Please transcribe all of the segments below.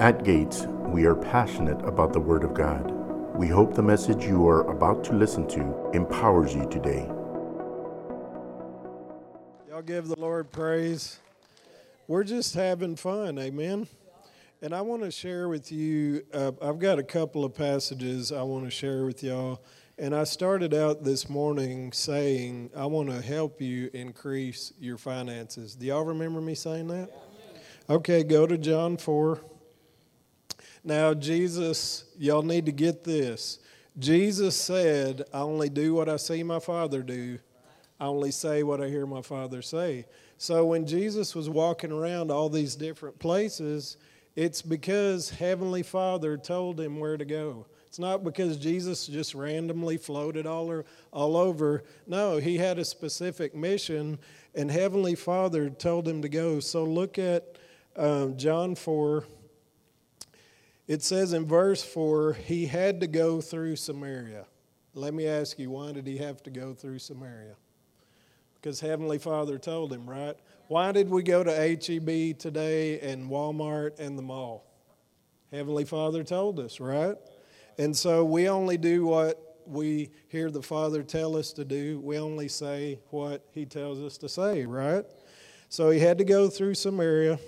At Gates, we are passionate about the Word of God. We hope the message you are about to listen to empowers you today. Y'all give the Lord praise. We're just having fun, amen. And I want to share with you, uh, I've got a couple of passages I want to share with y'all. And I started out this morning saying, I want to help you increase your finances. Do y'all remember me saying that? Okay, go to John 4. Now, Jesus, y'all need to get this. Jesus said, I only do what I see my Father do, I only say what I hear my Father say. So when Jesus was walking around all these different places, it's because Heavenly Father told him where to go. It's not because Jesus just randomly floated all, or, all over. No, he had a specific mission, and Heavenly Father told him to go. So look at um, John 4 it says in verse 4, he had to go through Samaria. Let me ask you, why did he have to go through Samaria? Because Heavenly Father told him, right? Why did we go to HEB today and Walmart and the mall? Heavenly Father told us, right? And so we only do what we hear the Father tell us to do. We only say what He tells us to say, right? So he had to go through Samaria.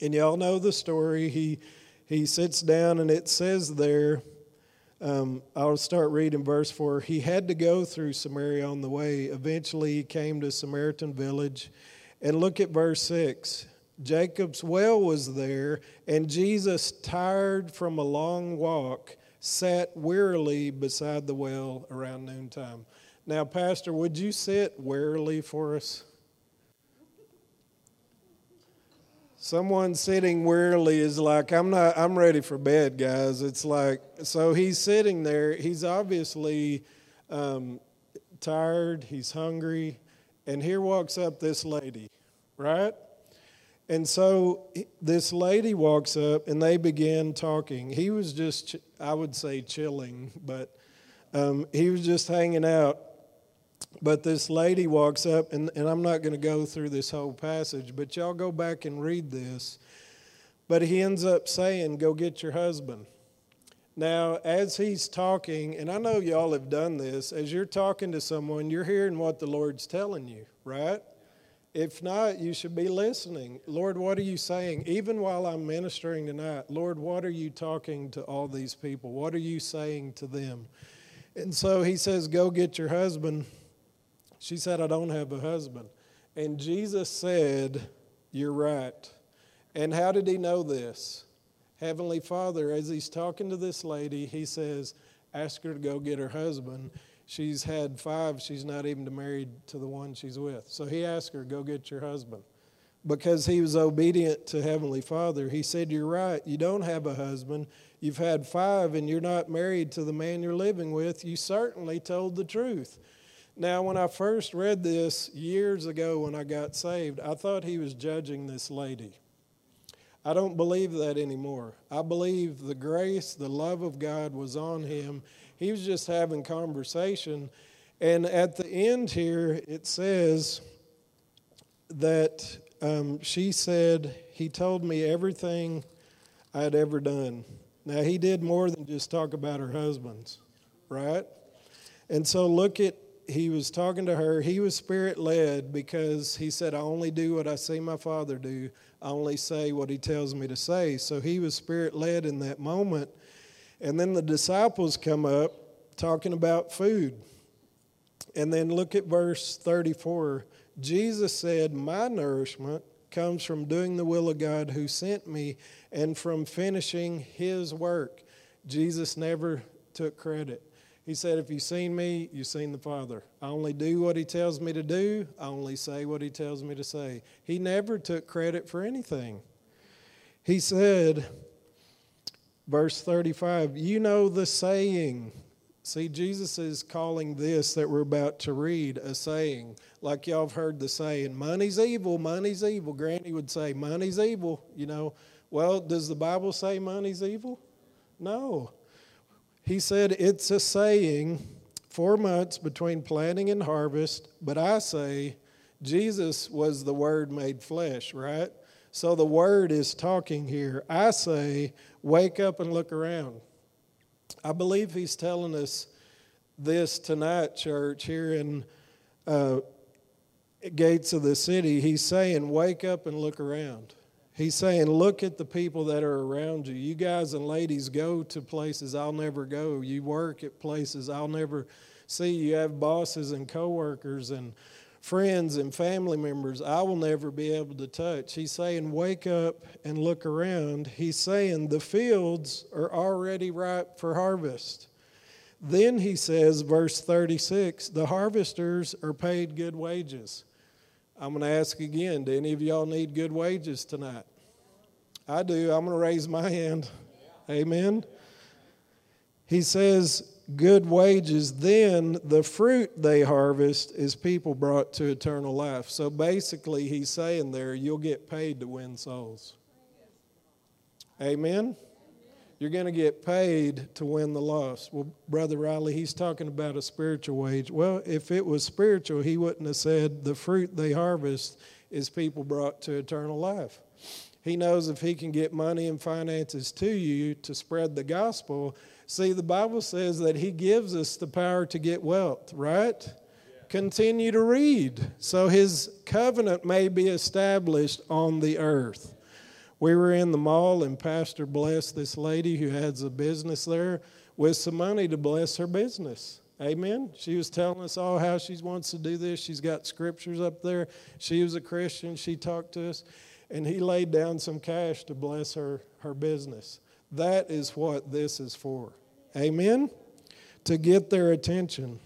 And y'all know the story. He he sits down and it says there, um, I'll start reading verse 4. He had to go through Samaria on the way. Eventually, he came to a Samaritan village. And look at verse 6. Jacob's well was there, and Jesus, tired from a long walk, sat wearily beside the well around noontime. Now, Pastor, would you sit wearily for us? Someone sitting wearily is like, I'm not, I'm ready for bed, guys. It's like, so he's sitting there. He's obviously um, tired, he's hungry, and here walks up this lady, right? And so this lady walks up and they begin talking. He was just, I would say, chilling, but um, he was just hanging out. But this lady walks up, and, and I'm not going to go through this whole passage, but y'all go back and read this. But he ends up saying, Go get your husband. Now, as he's talking, and I know y'all have done this, as you're talking to someone, you're hearing what the Lord's telling you, right? If not, you should be listening. Lord, what are you saying? Even while I'm ministering tonight, Lord, what are you talking to all these people? What are you saying to them? And so he says, Go get your husband. She said, I don't have a husband. And Jesus said, You're right. And how did he know this? Heavenly Father, as he's talking to this lady, he says, Ask her to go get her husband. She's had five, she's not even married to the one she's with. So he asked her, Go get your husband. Because he was obedient to Heavenly Father, he said, You're right. You don't have a husband. You've had five, and you're not married to the man you're living with. You certainly told the truth. Now, when I first read this years ago when I got saved, I thought he was judging this lady. I don't believe that anymore. I believe the grace, the love of God was on him. He was just having conversation. And at the end here, it says that um, she said, He told me everything I had ever done. Now, he did more than just talk about her husbands, right? And so look at he was talking to her. He was spirit led because he said, I only do what I see my father do. I only say what he tells me to say. So he was spirit led in that moment. And then the disciples come up talking about food. And then look at verse 34. Jesus said, My nourishment comes from doing the will of God who sent me and from finishing his work. Jesus never took credit. He said, If you've seen me, you've seen the Father. I only do what He tells me to do, I only say what He tells me to say. He never took credit for anything. He said, verse 35, You know the saying. See, Jesus is calling this that we're about to read a saying. Like y'all have heard the saying, money's evil, money's evil. Granny would say, money's evil, you know. Well, does the Bible say money's evil? No. He said, It's a saying, four months between planting and harvest, but I say, Jesus was the Word made flesh, right? So the word is talking here. I say, wake up and look around. I believe he's telling us this tonight, church, here in uh, gates of the city. He's saying, wake up and look around. He's saying, look at the people that are around you. You guys and ladies go to places I'll never go. You work at places I'll never see. You have bosses and coworkers and friends and family members I will never be able to touch. He's saying, Wake up and look around. He's saying, The fields are already ripe for harvest. Then he says, verse 36, the harvesters are paid good wages. I'm going to ask again do any of y'all need good wages tonight? I do. I'm going to raise my hand. Amen. He says, good wages, then the fruit they harvest is people brought to eternal life. So basically, he's saying there, you'll get paid to win souls. Amen? You're going to get paid to win the loss. Well, Brother Riley, he's talking about a spiritual wage. Well, if it was spiritual, he wouldn't have said the fruit they harvest is people brought to eternal life. He knows if he can get money and finances to you to spread the gospel, See, the Bible says that He gives us the power to get wealth, right? Continue to read so His covenant may be established on the earth. We were in the mall, and Pastor blessed this lady who has a business there with some money to bless her business. Amen. She was telling us all how she wants to do this. She's got scriptures up there. She was a Christian. She talked to us, and he laid down some cash to bless her, her business. That is what this is for. Amen? To get their attention.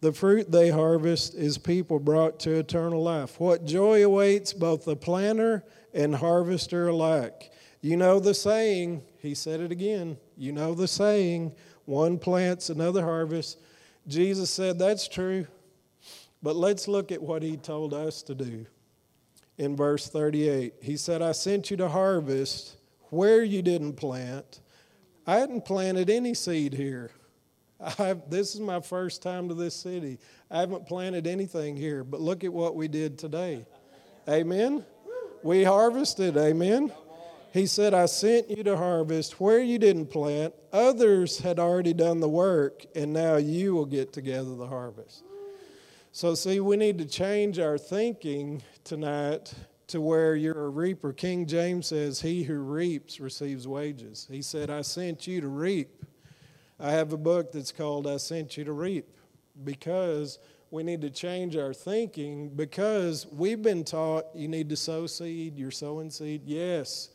The fruit they harvest is people brought to eternal life. What joy awaits both the planter and harvester alike. You know the saying, he said it again. You know the saying, one plants, another harvests. Jesus said that's true. But let's look at what he told us to do in verse 38. He said, I sent you to harvest where you didn't plant I hadn't planted any seed here. I've, this is my first time to this city. I haven't planted anything here, but look at what we did today. Amen. We harvested. Amen. He said, I sent you to harvest where you didn't plant. Others had already done the work, and now you will get together the harvest. So, see, we need to change our thinking tonight to where you're a reaper. King James says, He who reaps receives wages. He said, I sent you to reap. I have a book that's called I Sent You to Reap because we need to change our thinking because we've been taught you need to sow seed, you're sowing seed. Yes,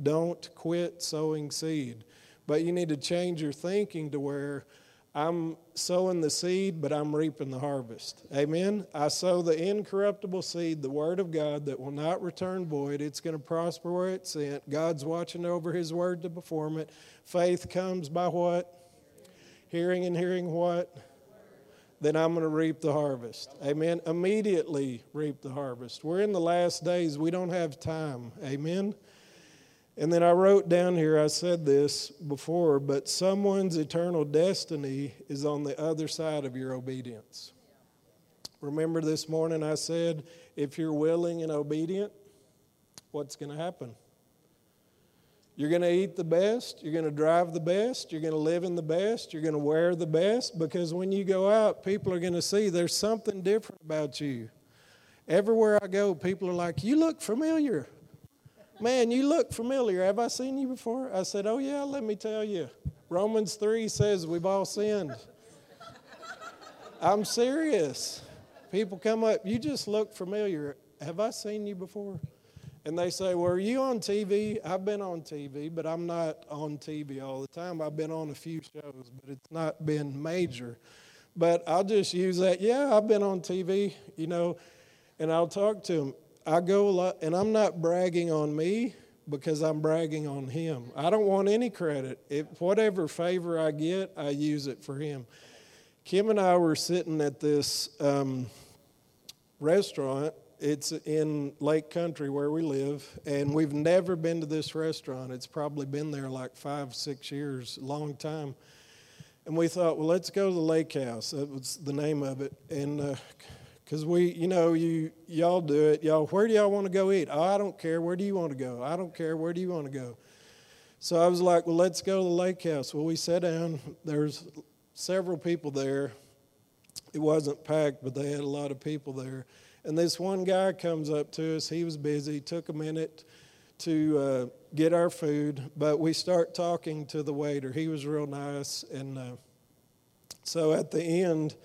don't quit sowing seed. But you need to change your thinking to where I'm sowing the seed, but I'm reaping the harvest. Amen. I sow the incorruptible seed, the word of God that will not return void. It's going to prosper where it's sent. God's watching over his word to perform it. Faith comes by what? Hearing and hearing what? Then I'm going to reap the harvest. Amen. Immediately reap the harvest. We're in the last days. We don't have time. Amen. And then I wrote down here, I said this before, but someone's eternal destiny is on the other side of your obedience. Remember this morning I said, if you're willing and obedient, what's going to happen? You're going to eat the best, you're going to drive the best, you're going to live in the best, you're going to wear the best, because when you go out, people are going to see there's something different about you. Everywhere I go, people are like, You look familiar. Man, you look familiar. Have I seen you before? I said, Oh, yeah, let me tell you. Romans 3 says we've all sinned. I'm serious. People come up, you just look familiar. Have I seen you before? And they say, Well, are you on TV? I've been on TV, but I'm not on TV all the time. I've been on a few shows, but it's not been major. But I'll just use that. Yeah, I've been on TV, you know, and I'll talk to them. I go a lot, and I'm not bragging on me because I'm bragging on him. I don't want any credit. If whatever favor I get, I use it for him. Kim and I were sitting at this um, restaurant. It's in Lake Country where we live, and we've never been to this restaurant. It's probably been there like five, six years, long time. And we thought, well, let's go to the lake house. That was the name of it. And uh, Because we, you know, you y'all do it. Y'all, where do y'all want to go eat? Oh, I don't care. Where do you want to go? I don't care. Where do you want to go? So I was like, well, let's go to the lake house. Well, we sat down. There's several people there. It wasn't packed, but they had a lot of people there. And this one guy comes up to us. He was busy. Took a minute to uh, get our food, but we start talking to the waiter. He was real nice, and uh, so at the end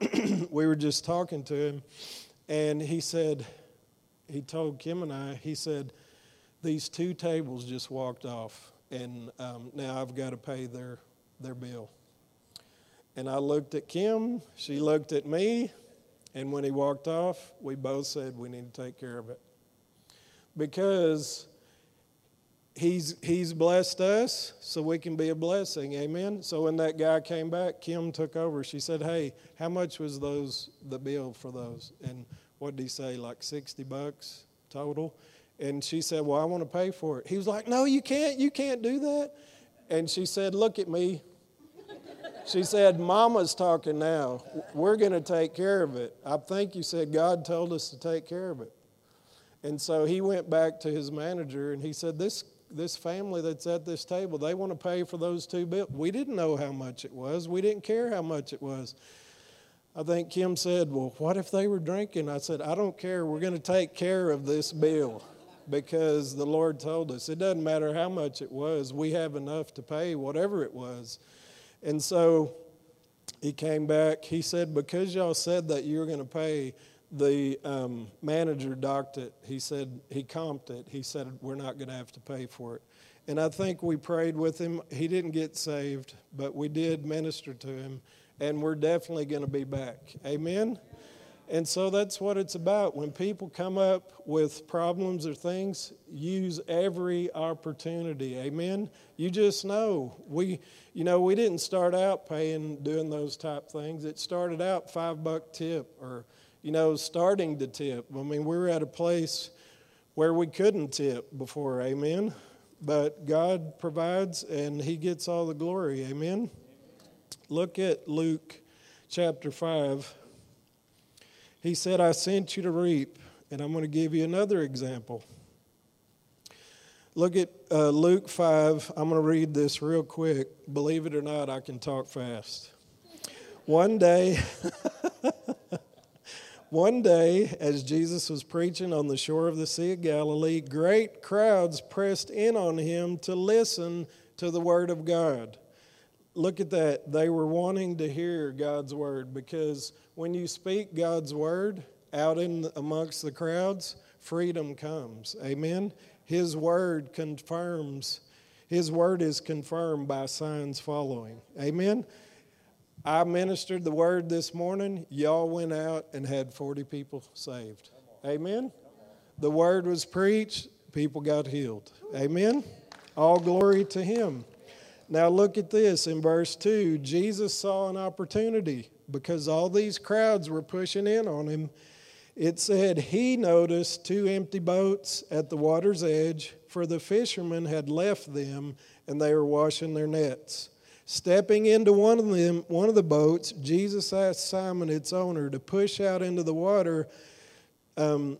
we were just talking to him, and he said, he told Kim and I, he said, these two tables just walked off, and um, now I've got to pay their, their bill. And I looked at Kim, she looked at me, and when he walked off, we both said we need to take care of it. Because he's he's blessed us so we can be a blessing. Amen? So when that guy came back kim took over. She said hey how much was those the bill for those? And what did he say like 60 bucks total? And she said well i want to pay for it. He was like no you can't you can't do that. And she said look at me she said mama's talking now we're going to take care of it i think you said god told us to take care of it and so he went back to his manager and he said this this family that's at this table, they want to pay for those two bills. We didn't know how much it was. We didn't care how much it was. I think Kim said, Well, what if they were drinking? I said, I don't care. We're going to take care of this bill because the Lord told us. It doesn't matter how much it was, we have enough to pay whatever it was. And so he came back. He said, Because y'all said that you were going to pay, the um, manager docked it. He said, he comped it. He said, we're not going to have to pay for it. And I think we prayed with him. He didn't get saved, but we did minister to him, and we're definitely going to be back. Amen? And so that's what it's about. When people come up with problems or things, use every opportunity. Amen? You just know. We, you know, we didn't start out paying, doing those type things. It started out five buck tip or you know, starting to tip. I mean, we were at a place where we couldn't tip before, amen? But God provides and He gets all the glory, amen? Look at Luke chapter 5. He said, I sent you to reap, and I'm going to give you another example. Look at uh, Luke 5. I'm going to read this real quick. Believe it or not, I can talk fast. One day, One day, as Jesus was preaching on the shore of the Sea of Galilee, great crowds pressed in on him to listen to the Word of God. Look at that. They were wanting to hear God's Word because when you speak God's Word out in amongst the crowds, freedom comes. Amen. His Word confirms, His Word is confirmed by signs following. Amen. I ministered the word this morning. Y'all went out and had 40 people saved. Amen. The word was preached, people got healed. Amen. All glory to him. Now look at this in verse 2. Jesus saw an opportunity because all these crowds were pushing in on him. It said he noticed two empty boats at the water's edge, for the fishermen had left them and they were washing their nets. Stepping into one of them, one of the boats, Jesus asked Simon, its owner, to push out into the water. Um,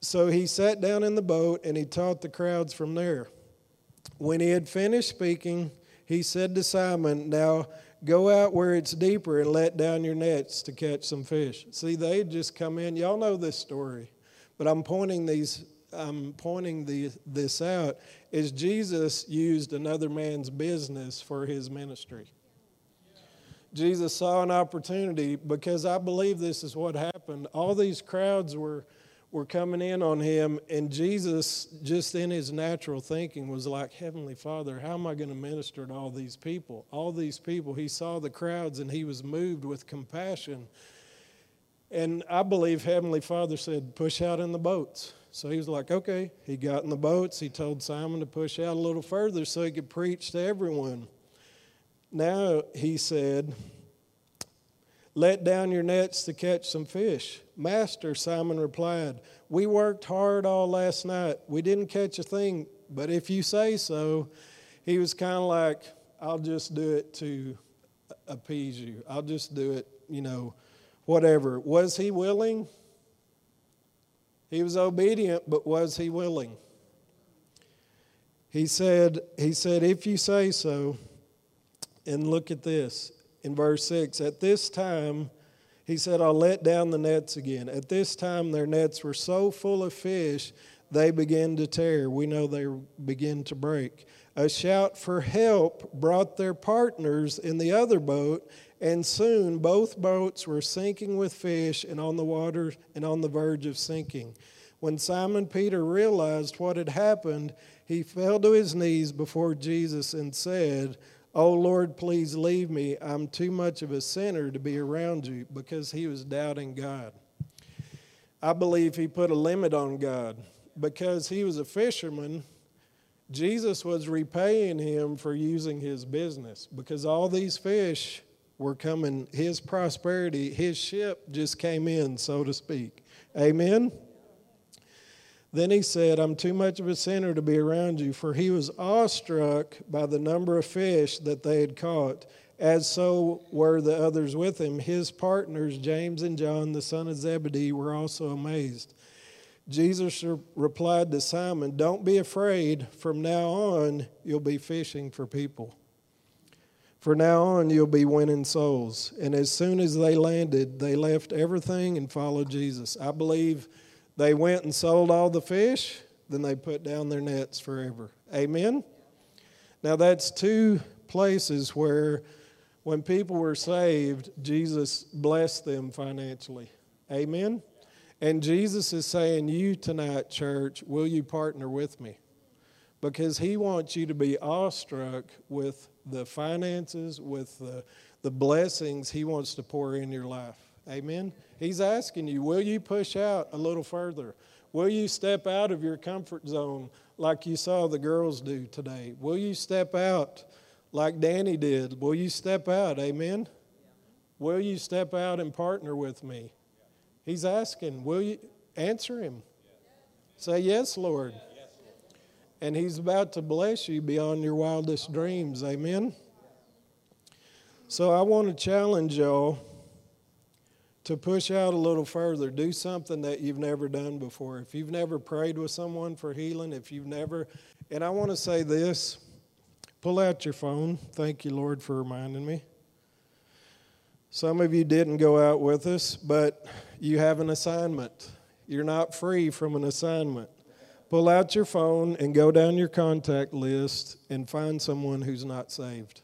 so he sat down in the boat and he taught the crowds from there. When he had finished speaking, he said to Simon, Now go out where it's deeper and let down your nets to catch some fish. See, they just come in. Y'all know this story, but I'm pointing these I'm pointing the, this out is Jesus used another man's business for his ministry. Jesus saw an opportunity because I believe this is what happened. All these crowds were, were coming in on him, and Jesus, just in his natural thinking, was like, Heavenly Father, how am I going to minister to all these people? All these people. He saw the crowds and he was moved with compassion. And I believe Heavenly Father said, Push out in the boats. So he was like, okay. He got in the boats. He told Simon to push out a little further so he could preach to everyone. Now he said, let down your nets to catch some fish. Master, Simon replied, We worked hard all last night. We didn't catch a thing, but if you say so, he was kind of like, I'll just do it to appease you. I'll just do it, you know, whatever. Was he willing? He was obedient, but was he willing? He said, he said, if you say so, and look at this in verse 6 at this time, he said, I'll let down the nets again. At this time, their nets were so full of fish, they began to tear. We know they begin to break. A shout for help brought their partners in the other boat, and soon both boats were sinking with fish and on the water and on the verge of sinking. When Simon Peter realized what had happened, he fell to his knees before Jesus and said, Oh Lord, please leave me. I'm too much of a sinner to be around you because he was doubting God. I believe he put a limit on God because he was a fisherman. Jesus was repaying him for using his business because all these fish were coming, his prosperity, his ship just came in, so to speak. Amen. Then he said, I'm too much of a sinner to be around you, for he was awestruck by the number of fish that they had caught, as so were the others with him. His partners, James and John, the son of Zebedee, were also amazed. Jesus replied to Simon, Don't be afraid. From now on, you'll be fishing for people. For now on, you'll be winning souls. And as soon as they landed, they left everything and followed Jesus. I believe they went and sold all the fish, then they put down their nets forever. Amen? Now, that's two places where when people were saved, Jesus blessed them financially. Amen? And Jesus is saying, You tonight, church, will you partner with me? Because he wants you to be awestruck with the finances, with the, the blessings he wants to pour in your life. Amen? He's asking you, will you push out a little further? Will you step out of your comfort zone like you saw the girls do today? Will you step out like Danny did? Will you step out? Amen? Will you step out and partner with me? He's asking, will you answer him? Say, Yes, Lord. And he's about to bless you beyond your wildest dreams. Amen? So I want to challenge y'all to push out a little further, do something that you've never done before. If you've never prayed with someone for healing, if you've never, and I want to say this pull out your phone. Thank you, Lord, for reminding me. Some of you didn't go out with us, but you have an assignment. You're not free from an assignment. Pull out your phone and go down your contact list and find someone who's not saved.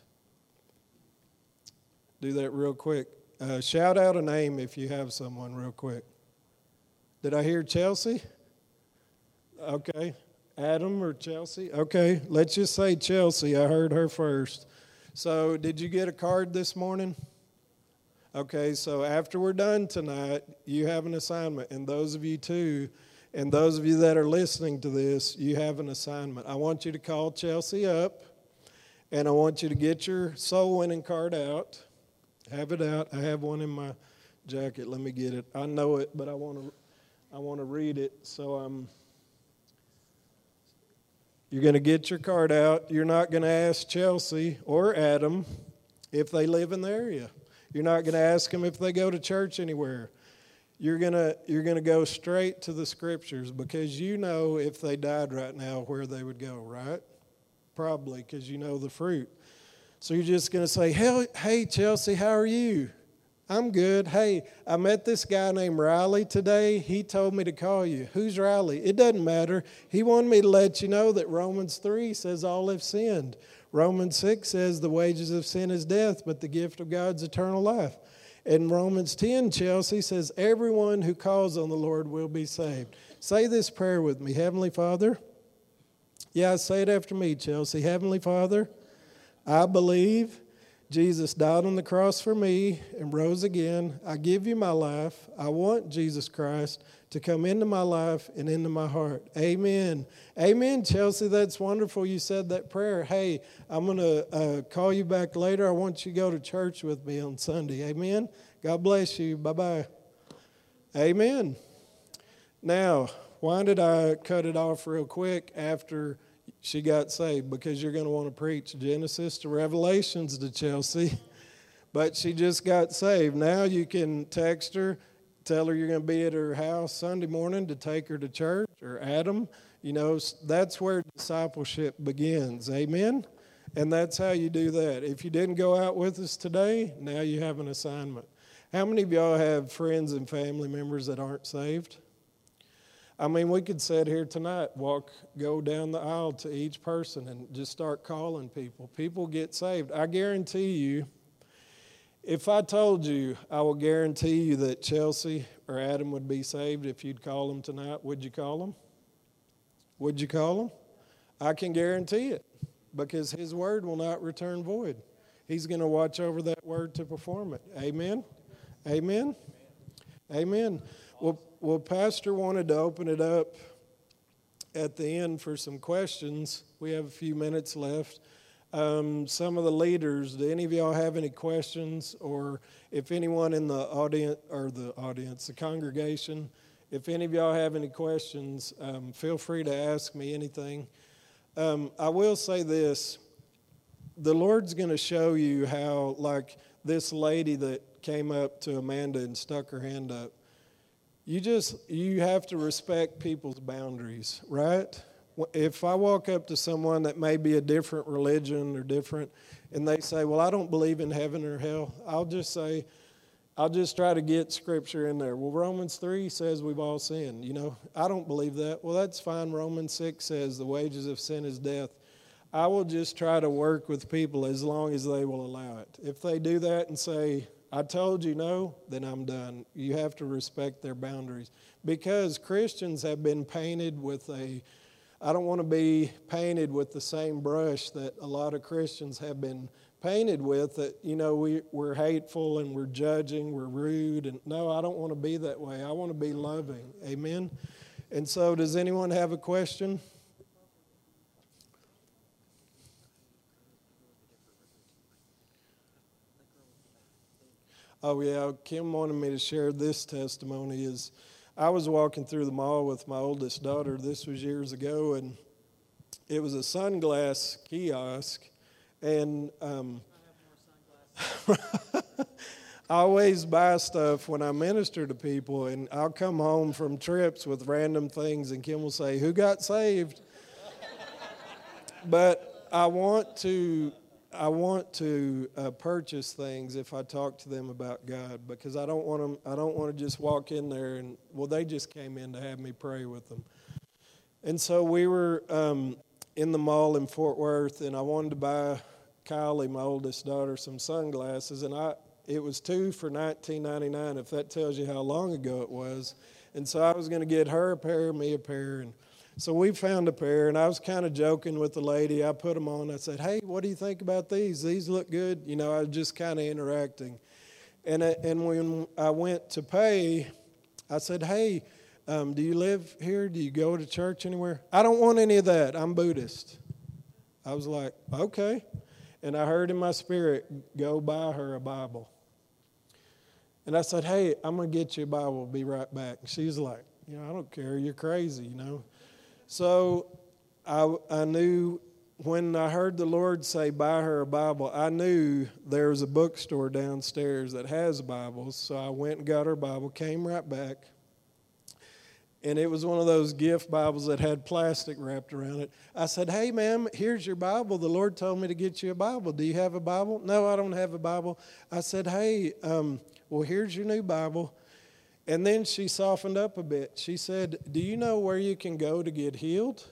Do that real quick. Uh, shout out a name if you have someone, real quick. Did I hear Chelsea? Okay. Adam or Chelsea? Okay, let's just say Chelsea. I heard her first. So, did you get a card this morning? Okay, so after we're done tonight, you have an assignment. And those of you too, and those of you that are listening to this, you have an assignment. I want you to call Chelsea up, and I want you to get your soul winning card out have it out. I have one in my jacket. Let me get it. I know it, but I want to I want to read it. So I'm um, you're going to get your card out. You're not going to ask Chelsea or Adam if they live in the area. You're not going to ask them if they go to church anywhere. You're going to you're going to go straight to the scriptures because you know if they died right now where they would go, right? Probably because you know the fruit. So you're just going to say, hey, hey, Chelsea, how are you? I'm good. Hey, I met this guy named Riley today. He told me to call you. Who's Riley? It doesn't matter. He wanted me to let you know that Romans 3 says all have sinned. Romans 6 says the wages of sin is death, but the gift of God's eternal life. And Romans 10, Chelsea says, everyone who calls on the Lord will be saved. Say this prayer with me Heavenly Father. Yeah, say it after me, Chelsea. Heavenly Father. I believe Jesus died on the cross for me and rose again. I give you my life. I want Jesus Christ to come into my life and into my heart. Amen. Amen, Chelsea. That's wonderful. You said that prayer. Hey, I'm going to uh, call you back later. I want you to go to church with me on Sunday. Amen. God bless you. Bye bye. Amen. Now, why did I cut it off real quick after? She got saved because you're going to want to preach Genesis to Revelations to Chelsea. but she just got saved. Now you can text her, tell her you're going to be at her house Sunday morning to take her to church, or Adam. You know, that's where discipleship begins. Amen? And that's how you do that. If you didn't go out with us today, now you have an assignment. How many of y'all have friends and family members that aren't saved? I mean, we could sit here tonight, walk, go down the aisle to each person and just start calling people. People get saved. I guarantee you, if I told you, I will guarantee you that Chelsea or Adam would be saved if you'd call them tonight, would you call them? Would you call them? I can guarantee it because his word will not return void. He's going to watch over that word to perform it. Amen. Amen? Amen. Well, well, Pastor wanted to open it up at the end for some questions. We have a few minutes left. Um, some of the leaders, do any of y'all have any questions? Or if anyone in the audience, or the audience, the congregation, if any of y'all have any questions, um, feel free to ask me anything. Um, I will say this the Lord's going to show you how, like this lady that came up to Amanda and stuck her hand up. You just you have to respect people's boundaries, right? If I walk up to someone that may be a different religion or different and they say, "Well, I don't believe in heaven or hell." I'll just say, I'll just try to get scripture in there. Well, Romans 3 says we've all sinned. You know, I don't believe that. Well, that's fine. Romans 6 says the wages of sin is death. I will just try to work with people as long as they will allow it. If they do that and say, I told you no, then I'm done. You have to respect their boundaries. Because Christians have been painted with a, I don't want to be painted with the same brush that a lot of Christians have been painted with that, you know, we, we're hateful and we're judging, we're rude. And no, I don't want to be that way. I want to be loving. Amen. And so, does anyone have a question? Oh yeah, Kim wanted me to share this testimony. Is I was walking through the mall with my oldest daughter. This was years ago, and it was a sunglass kiosk, and um, I always buy stuff when I minister to people, and I'll come home from trips with random things, and Kim will say, "Who got saved?" but I want to I want to uh, purchase things if I talk to them about God because I don't want them. I don't want to just walk in there and well, they just came in to have me pray with them. And so we were um, in the mall in Fort Worth, and I wanted to buy Kylie, my oldest daughter, some sunglasses, and I it was two for nineteen ninety nine. If that tells you how long ago it was, and so I was going to get her a pair, me a pair, and so we found a pair, and I was kind of joking with the lady. I put them on. I said, "Hey, what do you think about these? These look good." You know, I was just kind of interacting. And uh, and when I went to pay, I said, "Hey, um, do you live here? Do you go to church anywhere?" I don't want any of that. I'm Buddhist. I was like, "Okay," and I heard in my spirit, "Go buy her a Bible." And I said, "Hey, I'm gonna get you a Bible. Be right back." And she's like, "You know, I don't care. You're crazy. You know." So I, I knew when I heard the Lord say, Buy her a Bible, I knew there was a bookstore downstairs that has Bibles. So I went and got her Bible, came right back. And it was one of those gift Bibles that had plastic wrapped around it. I said, Hey, ma'am, here's your Bible. The Lord told me to get you a Bible. Do you have a Bible? No, I don't have a Bible. I said, Hey, um, well, here's your new Bible. And then she softened up a bit. She said, Do you know where you can go to get healed?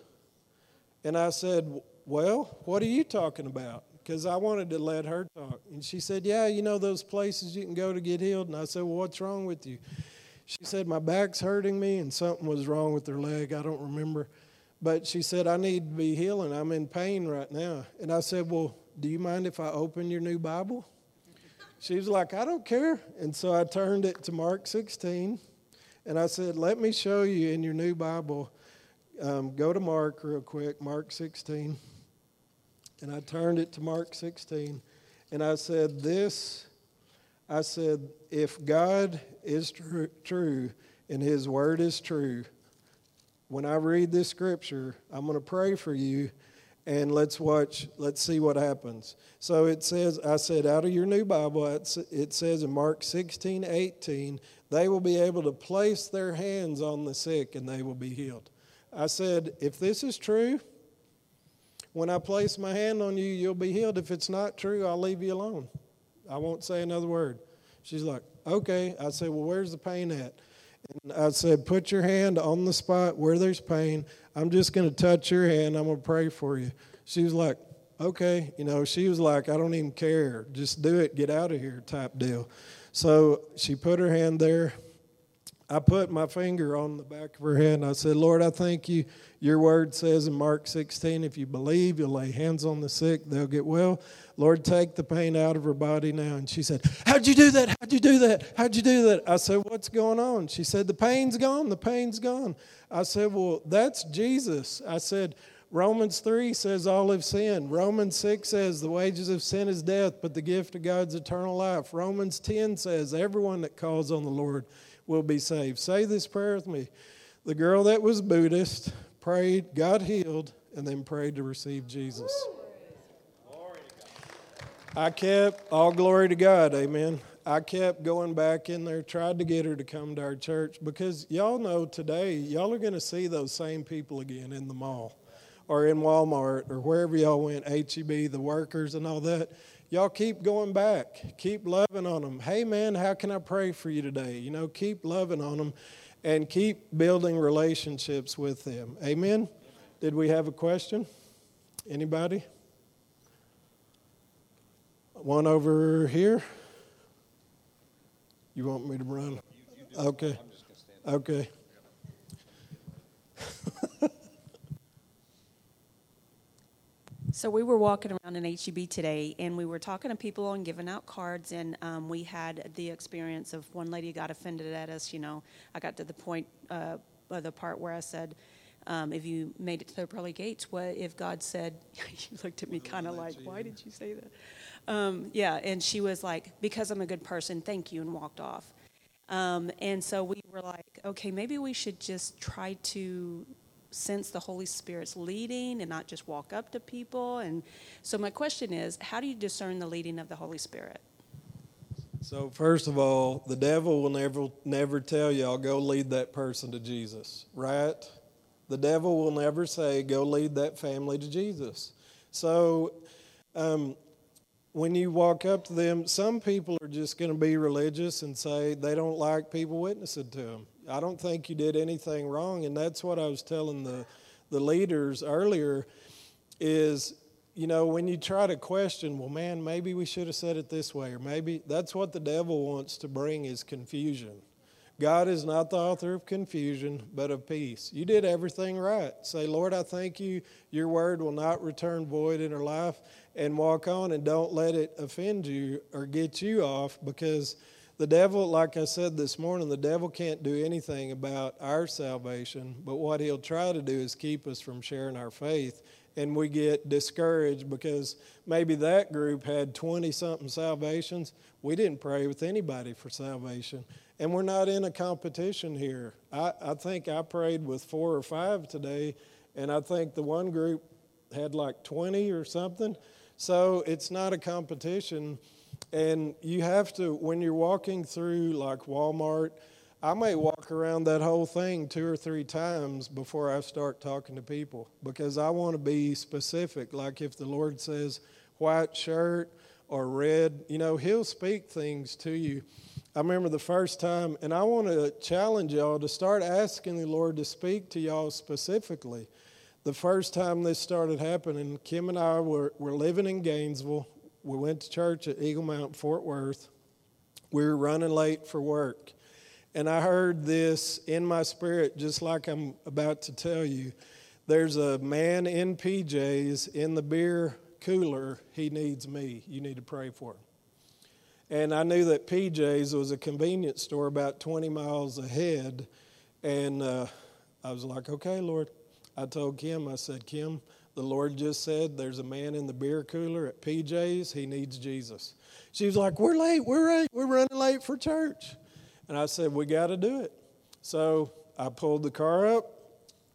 And I said, Well, what are you talking about? Because I wanted to let her talk. And she said, Yeah, you know those places you can go to get healed? And I said, Well, what's wrong with you? She said, My back's hurting me, and something was wrong with her leg. I don't remember. But she said, I need to be healing. I'm in pain right now. And I said, Well, do you mind if I open your new Bible? She was like, I don't care. And so I turned it to Mark 16 and I said, Let me show you in your new Bible. Um, go to Mark real quick, Mark 16. And I turned it to Mark 16 and I said, This, I said, if God is tr- true and His Word is true, when I read this scripture, I'm going to pray for you and let's watch, let's see what happens. So it says, I said, out of your new Bible, it says in Mark 16, 18, they will be able to place their hands on the sick and they will be healed. I said, if this is true, when I place my hand on you, you'll be healed. If it's not true, I'll leave you alone. I won't say another word. She's like, okay. I said, well, where's the pain at? And I said, put your hand on the spot where there's pain. I'm just going to touch your hand. I'm going to pray for you. She was like, okay. You know, she was like, I don't even care. Just do it. Get out of here type deal. So she put her hand there. I put my finger on the back of her head and I said, Lord, I thank you. Your word says in Mark 16, if you believe, you'll lay hands on the sick, they'll get well. Lord, take the pain out of her body now. And she said, How'd you do that? How'd you do that? How'd you do that? I said, What's going on? She said, The pain's gone. The pain's gone. I said, Well, that's Jesus. I said, Romans 3 says all have sinned. Romans 6 says the wages of sin is death, but the gift of God's eternal life. Romans 10 says everyone that calls on the Lord will be saved. Say this prayer with me. The girl that was Buddhist prayed, got healed, and then prayed to receive Jesus. I kept, all glory to God, amen. I kept going back in there, tried to get her to come to our church because y'all know today, y'all are going to see those same people again in the mall or in Walmart or wherever y'all went, HEB, the workers and all that y'all keep going back. Keep loving on them. Hey, man, how can I pray for you today? You know, keep loving on them and keep building relationships with them. Amen? Did we have a question? Anybody? One over here? You want me to run? Okay. Okay. So we were walking around in HEB today, and we were talking to people and giving out cards, and um, we had the experience of one lady got offended at us. You know, I got to the point, uh, the part where I said, um, "If you made it to the pearly gates, what if God said?" you looked at me kind of like, "Why did you say that?" Um, yeah, and she was like, "Because I'm a good person, thank you," and walked off. Um, and so we were like, okay, maybe we should just try to sense the Holy Spirit's leading and not just walk up to people. And so, my question is how do you discern the leading of the Holy Spirit? So, first of all, the devil will never, never tell y'all, go lead that person to Jesus, right? The devil will never say, go lead that family to Jesus. So, um, when you walk up to them, some people are just going to be religious and say they don't like people witnessing to them. I don't think you did anything wrong. And that's what I was telling the, the leaders earlier is, you know, when you try to question, well, man, maybe we should have said it this way, or maybe that's what the devil wants to bring is confusion. God is not the author of confusion, but of peace. You did everything right. Say, Lord, I thank you. Your word will not return void in our life, and walk on and don't let it offend you or get you off because the devil, like I said this morning, the devil can't do anything about our salvation, but what he'll try to do is keep us from sharing our faith. And we get discouraged because maybe that group had 20 something salvations. We didn't pray with anybody for salvation. And we're not in a competition here. I, I think I prayed with four or five today, and I think the one group had like 20 or something. So it's not a competition. And you have to, when you're walking through like Walmart, I may walk around that whole thing two or three times before I start talking to people because I want to be specific. Like if the Lord says white shirt or red, you know, He'll speak things to you. I remember the first time, and I want to challenge y'all to start asking the Lord to speak to y'all specifically. The first time this started happening, Kim and I were, were living in Gainesville we went to church at Eagle Mount, Fort Worth. We were running late for work. And I heard this in my spirit, just like I'm about to tell you. There's a man in PJs in the beer cooler. He needs me. You need to pray for him. And I knew that PJ's was a convenience store about 20 miles ahead. And uh, I was like, okay, Lord. I told Kim, I said, Kim, the Lord just said there's a man in the beer cooler at PJ's. He needs Jesus. She was like, We're late. We're late. We're running late for church. And I said, We got to do it. So I pulled the car up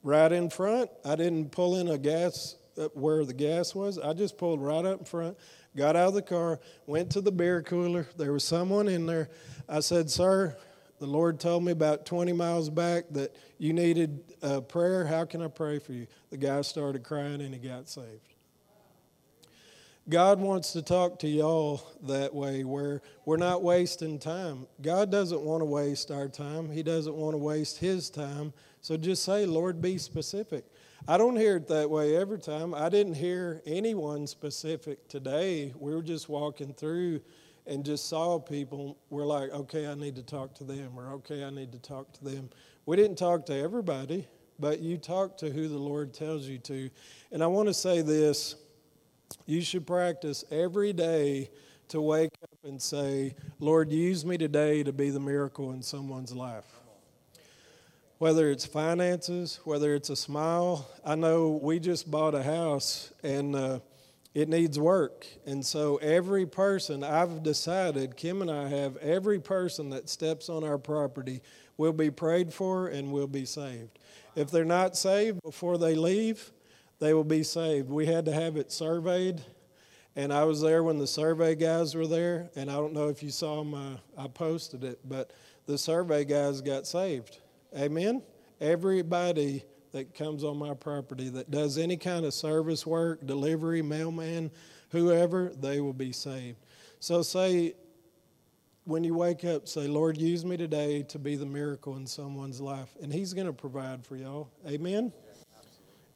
right in front. I didn't pull in a gas uh, where the gas was. I just pulled right up in front, got out of the car, went to the beer cooler. There was someone in there. I said, Sir, the Lord told me about 20 miles back that you needed a prayer. How can I pray for you? The guy started crying and he got saved. God wants to talk to y'all that way where we're not wasting time. God doesn't want to waste our time, He doesn't want to waste His time. So just say, Lord, be specific. I don't hear it that way every time. I didn't hear anyone specific today. We were just walking through and just saw people. We're like, okay, I need to talk to them, or okay, I need to talk to them. We didn't talk to everybody, but you talk to who the Lord tells you to. And I want to say this you should practice every day to wake up and say, Lord, use me today to be the miracle in someone's life. Whether it's finances, whether it's a smile. I know we just bought a house and uh, it needs work. And so every person, I've decided, Kim and I have, every person that steps on our property will be prayed for and will be saved. If they're not saved before they leave, they will be saved. We had to have it surveyed, and I was there when the survey guys were there. And I don't know if you saw my, I posted it, but the survey guys got saved. Amen. Everybody that comes on my property that does any kind of service work, delivery, mailman, whoever, they will be saved. So say, when you wake up, say, Lord, use me today to be the miracle in someone's life. And He's going to provide for y'all. Amen.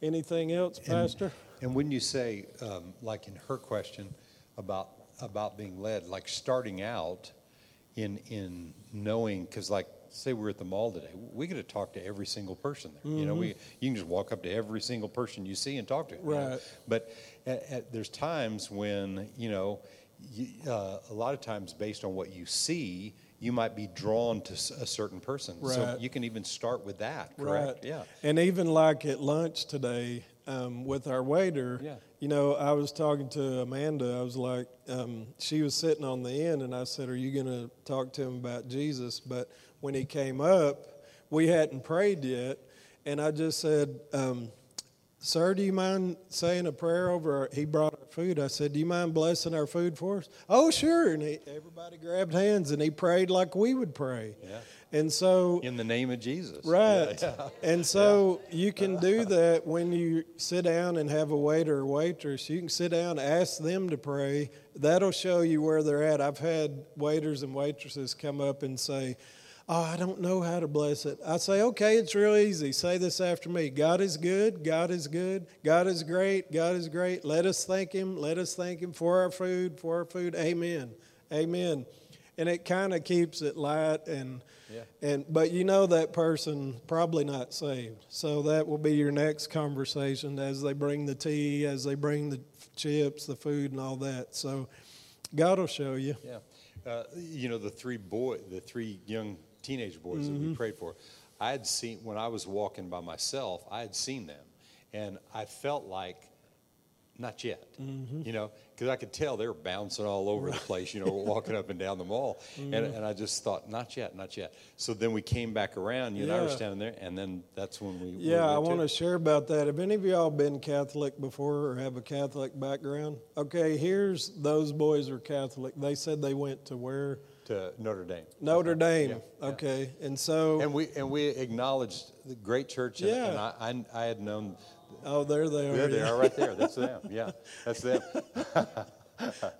Anything else, Pastor? And, and when you say, um, like in her question about about being led, like starting out in in knowing, because like say we're at the mall today, we get to talk to every single person there. Mm-hmm. You know, we mm-hmm. you can just walk up to every single person you see and talk to. Right. know? But at, at, there's times when you know, you, uh, a lot of times based on what you see, you might be drawn to a certain person. Right. So you can even start with that, correct? Right. Yeah. And even like at lunch today um, with our waiter, yeah. you know, I was talking to Amanda. I was like, um, she was sitting on the end, and I said, Are you going to talk to him about Jesus? But when he came up, we hadn't prayed yet. And I just said, um, Sir, do you mind saying a prayer over? Our, he brought our food. I said, Do you mind blessing our food for us? Oh, sure. And he, everybody grabbed hands and he prayed like we would pray. Yeah. And so, in the name of Jesus. Right. Yeah, yeah. And so, yeah. you can do that when you sit down and have a waiter or waitress. You can sit down, ask them to pray. That'll show you where they're at. I've had waiters and waitresses come up and say, Oh, I don't know how to bless it. I say, okay, it's real easy. Say this after me God is good. God is good. God is great. God is great. Let us thank Him. Let us thank Him for our food, for our food. Amen. Amen. And it kind of keeps it light and. Yeah. And but you know that person probably not saved. So that will be your next conversation as they bring the tea, as they bring the chips, the food, and all that. So God will show you. Yeah. Uh, you know the three boy, the three young teenage boys mm-hmm. that we mm-hmm. prayed for. I had seen, when I was walking by myself, I had seen them. And I felt like, not yet, mm-hmm. you know, because I could tell they were bouncing all over the place, you know, walking up and down the mall. Mm-hmm. And, and I just thought, not yet, not yet. So then we came back around, you yeah. and I were standing there, and then that's when we. Yeah, we I want to share about that. Have any of y'all been Catholic before or have a Catholic background? Okay, here's those boys are Catholic. They said they went to where? To Notre Dame. Notre Dame. Yeah, okay, yeah. and so and we and we acknowledged the great church. And, yeah. and I, I, I had known. Oh, there they are. There they are, right there. That's them. Yeah, that's them.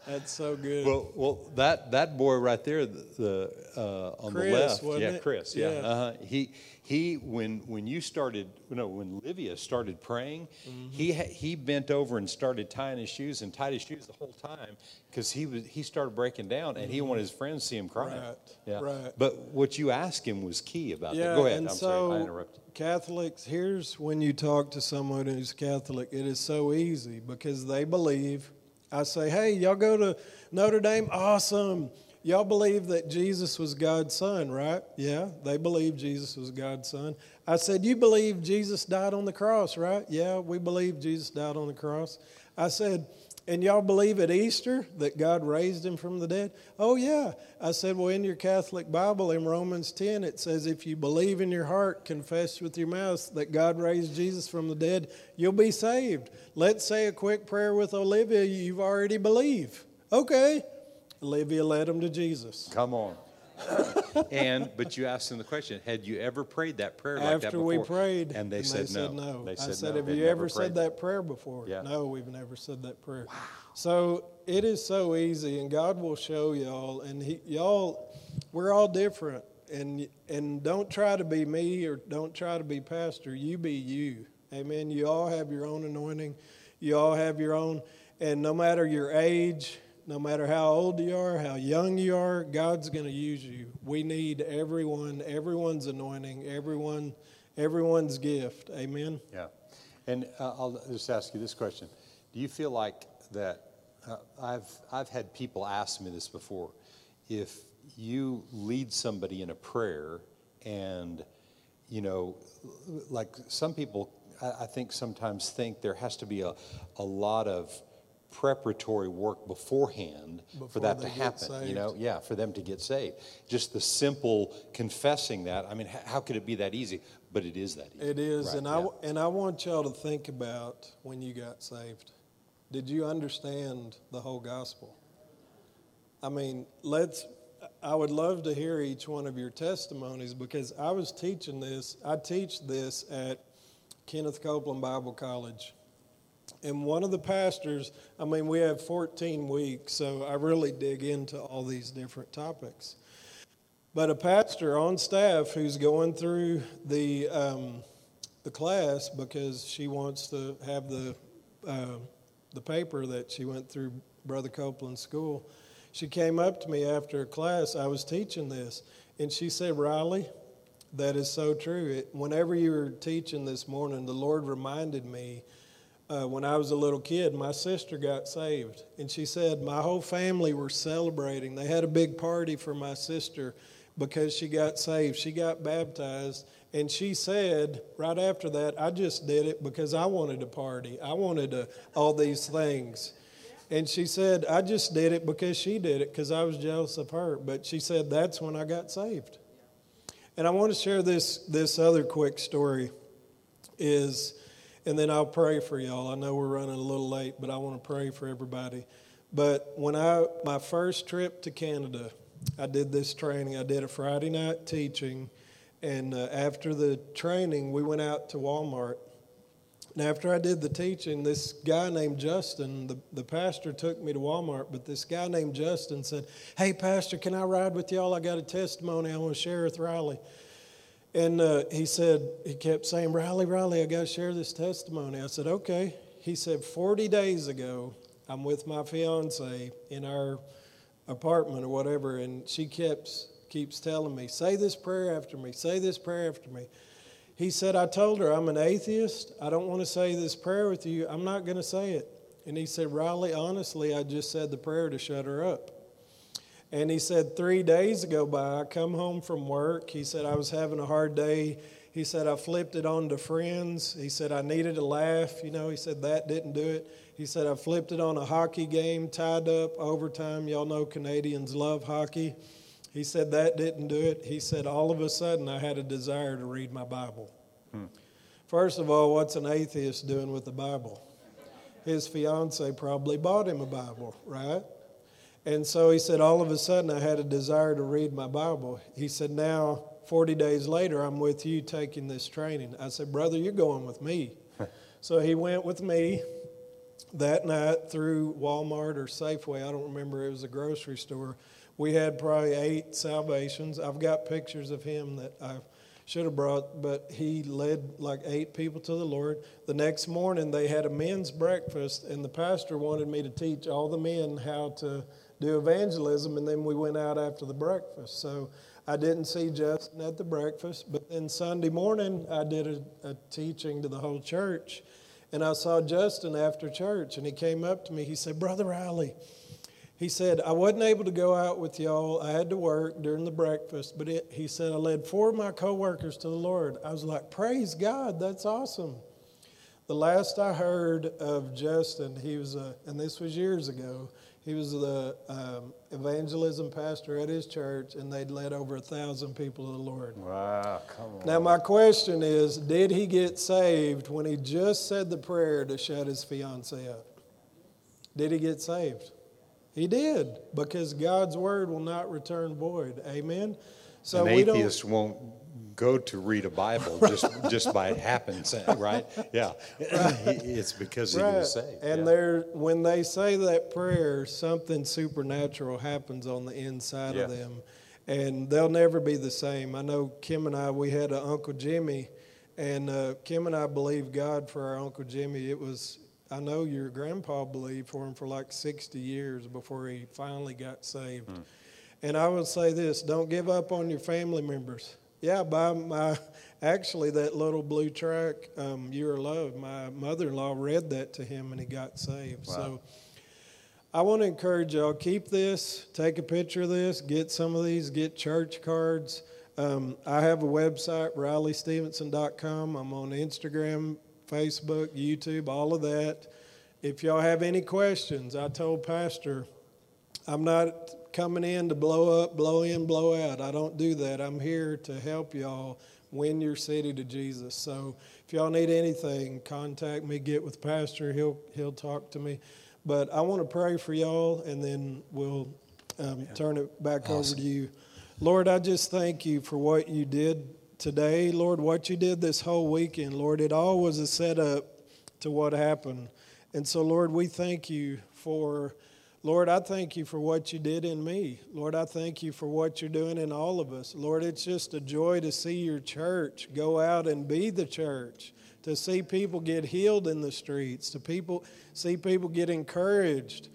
That's so good. Well, well, that that boy right there, the, the uh, on Chris, the left, yeah, it? Chris, yeah, yeah. Uh-huh. he he when when you started, you know, when Livia started praying, mm-hmm. he he bent over and started tying his shoes and tied his shoes the whole time because he was he started breaking down and mm-hmm. he wanted his friends to see him crying. Right. Yeah. Right. But what you asked him was key about yeah, that. Go ahead. And I'm so sorry, I interrupted. Catholics, here's when you talk to someone who's Catholic, it is so easy because they believe I say, hey, y'all go to Notre Dame? Awesome. Y'all believe that Jesus was God's son, right? Yeah, they believe Jesus was God's son. I said, You believe Jesus died on the cross, right? Yeah, we believe Jesus died on the cross. I said, And y'all believe at Easter that God raised him from the dead? Oh, yeah. I said, Well, in your Catholic Bible, in Romans 10, it says, If you believe in your heart, confess with your mouth that God raised Jesus from the dead, you'll be saved. Let's say a quick prayer with Olivia. You've already believe. Okay. Olivia led him to Jesus. Come on. and but you asked them the question: Had you ever prayed that prayer like After that before? we prayed, and they, said, no. no. They said I said, no. "Have They'd you ever said prayed that prayer before?" Yeah. No, we've never said that prayer. Wow. So it is so easy, and God will show y'all. And he, y'all, we're all different, and and don't try to be me or don't try to be pastor. You be you. Amen. You all have your own anointing. You all have your own, and no matter your age, no matter how old you are, how young you are, God's going to use you. We need everyone, everyone's anointing, everyone, everyone's gift. Amen. Yeah. And uh, I'll just ask you this question: Do you feel like that? Uh, I've I've had people ask me this before. If you lead somebody in a prayer, and you know, like some people, I, I think sometimes think there has to be a a lot of preparatory work beforehand for that to happen. You know, yeah, for them to get saved. Just the simple confessing that. I mean, how could it be that easy? But it is that easy. It is, Right, and yeah. I and I want y'all to think about when you got saved. Did you understand the whole gospel? I mean, let's. I would love to hear each one of your testimonies because I was teaching this. I teach this at Kenneth Copeland Bible College, and one of the pastors. I mean, we have 14 weeks, so I really dig into all these different topics. But a pastor on staff who's going through the um, the class because she wants to have the uh, the paper that she went through Brother Copeland's school. She came up to me after a class. I was teaching this, and she said, "Riley, that is so true. It, whenever you were teaching this morning, the Lord reminded me." Uh, when I was a little kid, my sister got saved. And she said, My whole family were celebrating. They had a big party for my sister because she got saved. She got baptized. And she said, right after that, I just did it because I wanted a party. I wanted a, all these things. And she said, I just did it because she did it because I was jealous of her. But she said, That's when I got saved. And I want to share this, this other quick story is, and then I'll pray for y'all. I know we're running a little late, but I want to pray for everybody. But when I, my first trip to Canada, I did this training. I did a Friday night teaching. And uh, after the training, we went out to Walmart. And after I did the teaching, this guy named Justin, the, the pastor took me to Walmart, but this guy named Justin said, Hey, Pastor, can I ride with y'all? I got a testimony I want to share with Riley. And uh, he said, he kept saying, Riley, Riley, I got to share this testimony. I said, okay. He said, 40 days ago, I'm with my fiance in our apartment or whatever, and she keeps keeps telling me, say this prayer after me, say this prayer after me. He said, I told her I'm an atheist. I don't want to say this prayer with you. I'm not going to say it. And he said, Riley, honestly, I just said the prayer to shut her up. And he said, three days ago by, I come home from work. He said, I was having a hard day. He said, I flipped it on to friends. He said, I needed a laugh. You know, he said, that didn't do it. He said, I flipped it on a hockey game, tied up, overtime. Y'all know Canadians love hockey. He said, that didn't do it. He said, all of a sudden, I had a desire to read my Bible. Hmm. First of all, what's an atheist doing with the Bible? His fiance probably bought him a Bible, right? And so he said, all of a sudden, I had a desire to read my Bible. He said, now, 40 days later, I'm with you taking this training. I said, brother, you're going with me. so he went with me that night through Walmart or Safeway. I don't remember, it was a grocery store. We had probably eight salvations. I've got pictures of him that I should have brought, but he led like eight people to the Lord. The next morning, they had a men's breakfast, and the pastor wanted me to teach all the men how to do evangelism, and then we went out after the breakfast. So I didn't see Justin at the breakfast, but then Sunday morning, I did a, a teaching to the whole church, and I saw Justin after church, and he came up to me. He said, Brother Riley, he said, I wasn't able to go out with y'all. I had to work during the breakfast, but it, he said, I led four of my coworkers to the Lord. I was like, Praise God, that's awesome. The last I heard of Justin, he was, a, and this was years ago, he was the um, evangelism pastor at his church, and they'd led over a thousand people to the Lord. Wow, come on. Now, my question is Did he get saved when he just said the prayer to shut his fiancee up? Did he get saved? He did, because God's word will not return void. Amen. So An atheist won't go to read a Bible just just by happenstance, right? Yeah, right. it's because he was saved. And yeah. when they say that prayer, something supernatural happens on the inside yeah. of them, and they'll never be the same. I know Kim and I, we had an Uncle Jimmy, and uh, Kim and I believe God for our Uncle Jimmy. It was I know your grandpa believed for him for like 60 years before he finally got saved. Hmm. And I would say this don't give up on your family members. Yeah, by my actually that little blue track, um, "You're Loved." My mother-in-law read that to him, and he got saved. Wow. So I want to encourage y'all: keep this, take a picture of this, get some of these, get church cards. Um, I have a website, RileyStephenson.com. I'm on Instagram, Facebook, YouTube, all of that. If y'all have any questions, I told Pastor, I'm not coming in to blow up, blow in, blow out. I don't do that. I'm here to help y'all win your city to Jesus. So if y'all need anything, contact me, get with Pastor. He'll, he'll talk to me. But I want to pray for y'all, and then we'll um, turn it back awesome. over to you. Lord, I just thank you for what you did today. Lord, what you did this whole weekend. Lord, it all was a setup to what happened. And so, Lord, we thank you for Lord, I thank you for what you did in me. Lord, I thank you for what you're doing in all of us. Lord, it's just a joy to see your church go out and be the church, to see people get healed in the streets, to people see people get encouraged,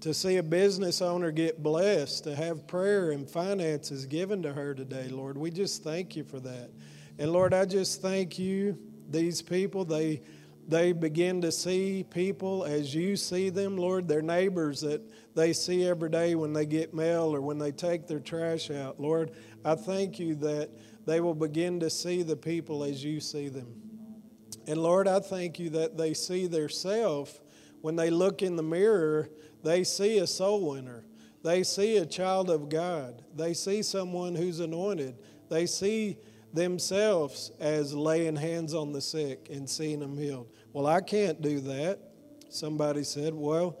to see a business owner get blessed, to have prayer and finances given to her today. Lord, we just thank you for that. And Lord, I just thank you. These people, they they begin to see people as you see them, Lord, their neighbors that they see every day when they get mail or when they take their trash out. Lord, I thank you that they will begin to see the people as you see them. And Lord, I thank you that they see their self when they look in the mirror, they see a soul winner. They see a child of God. They see someone who's anointed. They see themselves as laying hands on the sick and seeing them healed. Well, I can't do that. Somebody said, Well,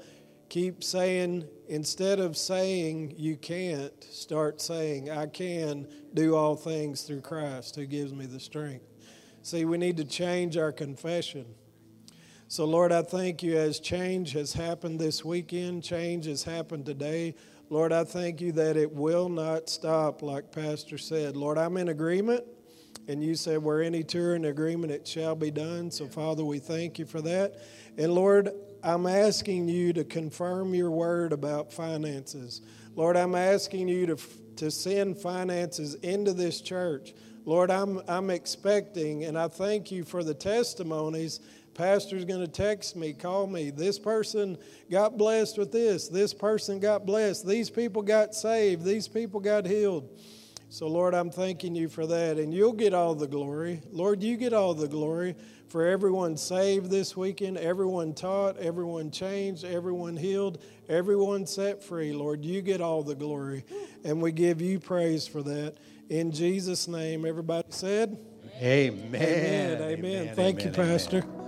keep saying, instead of saying you can't, start saying, I can do all things through Christ who gives me the strength. See, we need to change our confession. So, Lord, I thank you as change has happened this weekend, change has happened today. Lord, I thank you that it will not stop, like Pastor said. Lord, I'm in agreement. And you said, where any two are in agreement, it shall be done. So, Father, we thank you for that. And Lord, I'm asking you to confirm your word about finances. Lord, I'm asking you to, to send finances into this church. Lord, I'm, I'm expecting, and I thank you for the testimonies. Pastor's going to text me, call me. This person got blessed with this. This person got blessed. These people got saved. These people got healed. So, Lord, I'm thanking you for that. And you'll get all the glory. Lord, you get all the glory for everyone saved this weekend, everyone taught, everyone changed, everyone healed, everyone set free. Lord, you get all the glory. And we give you praise for that. In Jesus' name, everybody said, Amen. Amen. Amen. amen. Thank amen. you, Pastor.